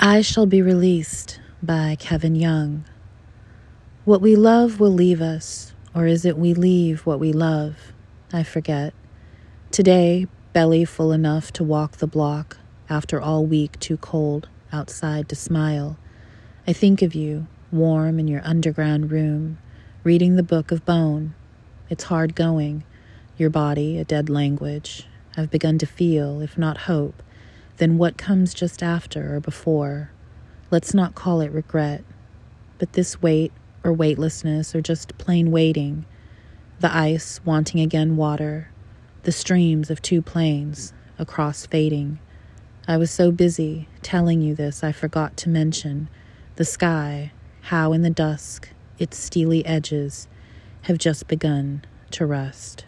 I Shall Be Released by Kevin Young. What we love will leave us, or is it we leave what we love? I forget. Today, belly full enough to walk the block, after all week too cold outside to smile. I think of you, warm in your underground room, reading the book of bone. It's hard going, your body a dead language. I've begun to feel, if not hope, then what comes just after or before. Let's not call it regret, but this wait or weightlessness or just plain waiting, the ice wanting again water, the streams of two planes across fading. I was so busy telling you this I forgot to mention the sky, how in the dusk its steely edges have just begun to rust.